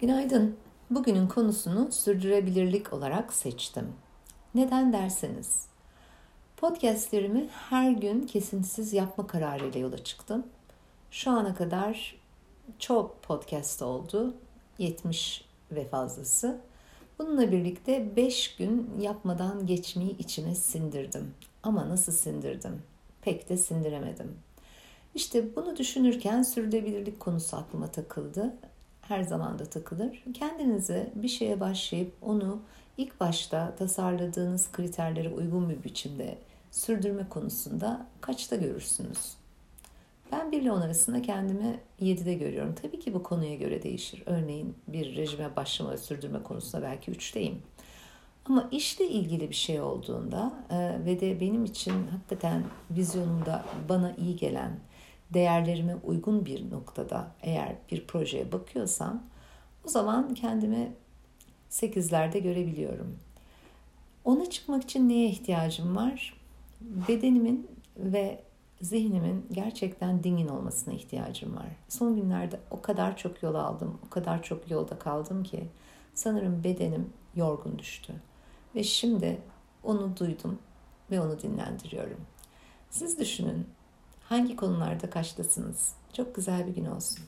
Günaydın. Bugünün konusunu sürdürülebilirlik olarak seçtim. Neden derseniz, podcastlerimi her gün kesintisiz yapma kararıyla yola çıktım. Şu ana kadar çok podcast oldu, 70 ve fazlası. Bununla birlikte 5 gün yapmadan geçmeyi içime sindirdim. Ama nasıl sindirdim? Pek de sindiremedim. İşte bunu düşünürken sürdürülebilirlik konusu aklıma takıldı her zaman da takılır. Kendinize bir şeye başlayıp onu ilk başta tasarladığınız kriterlere uygun bir biçimde sürdürme konusunda kaçta görürsünüz? Ben 1 ile 10 arasında kendimi 7'de görüyorum. Tabii ki bu konuya göre değişir. Örneğin bir rejime başlama ve sürdürme konusunda belki 3'teyim. Ama işle ilgili bir şey olduğunda e, ve de benim için hakikaten vizyonumda bana iyi gelen, değerlerime uygun bir noktada eğer bir projeye bakıyorsam o zaman kendimi sekizlerde görebiliyorum. Ona çıkmak için neye ihtiyacım var? Bedenimin ve zihnimin gerçekten dingin olmasına ihtiyacım var. Son günlerde o kadar çok yol aldım, o kadar çok yolda kaldım ki sanırım bedenim yorgun düştü. Ve şimdi onu duydum ve onu dinlendiriyorum. Siz düşünün Hangi konularda kaçtasınız? Çok güzel bir gün olsun.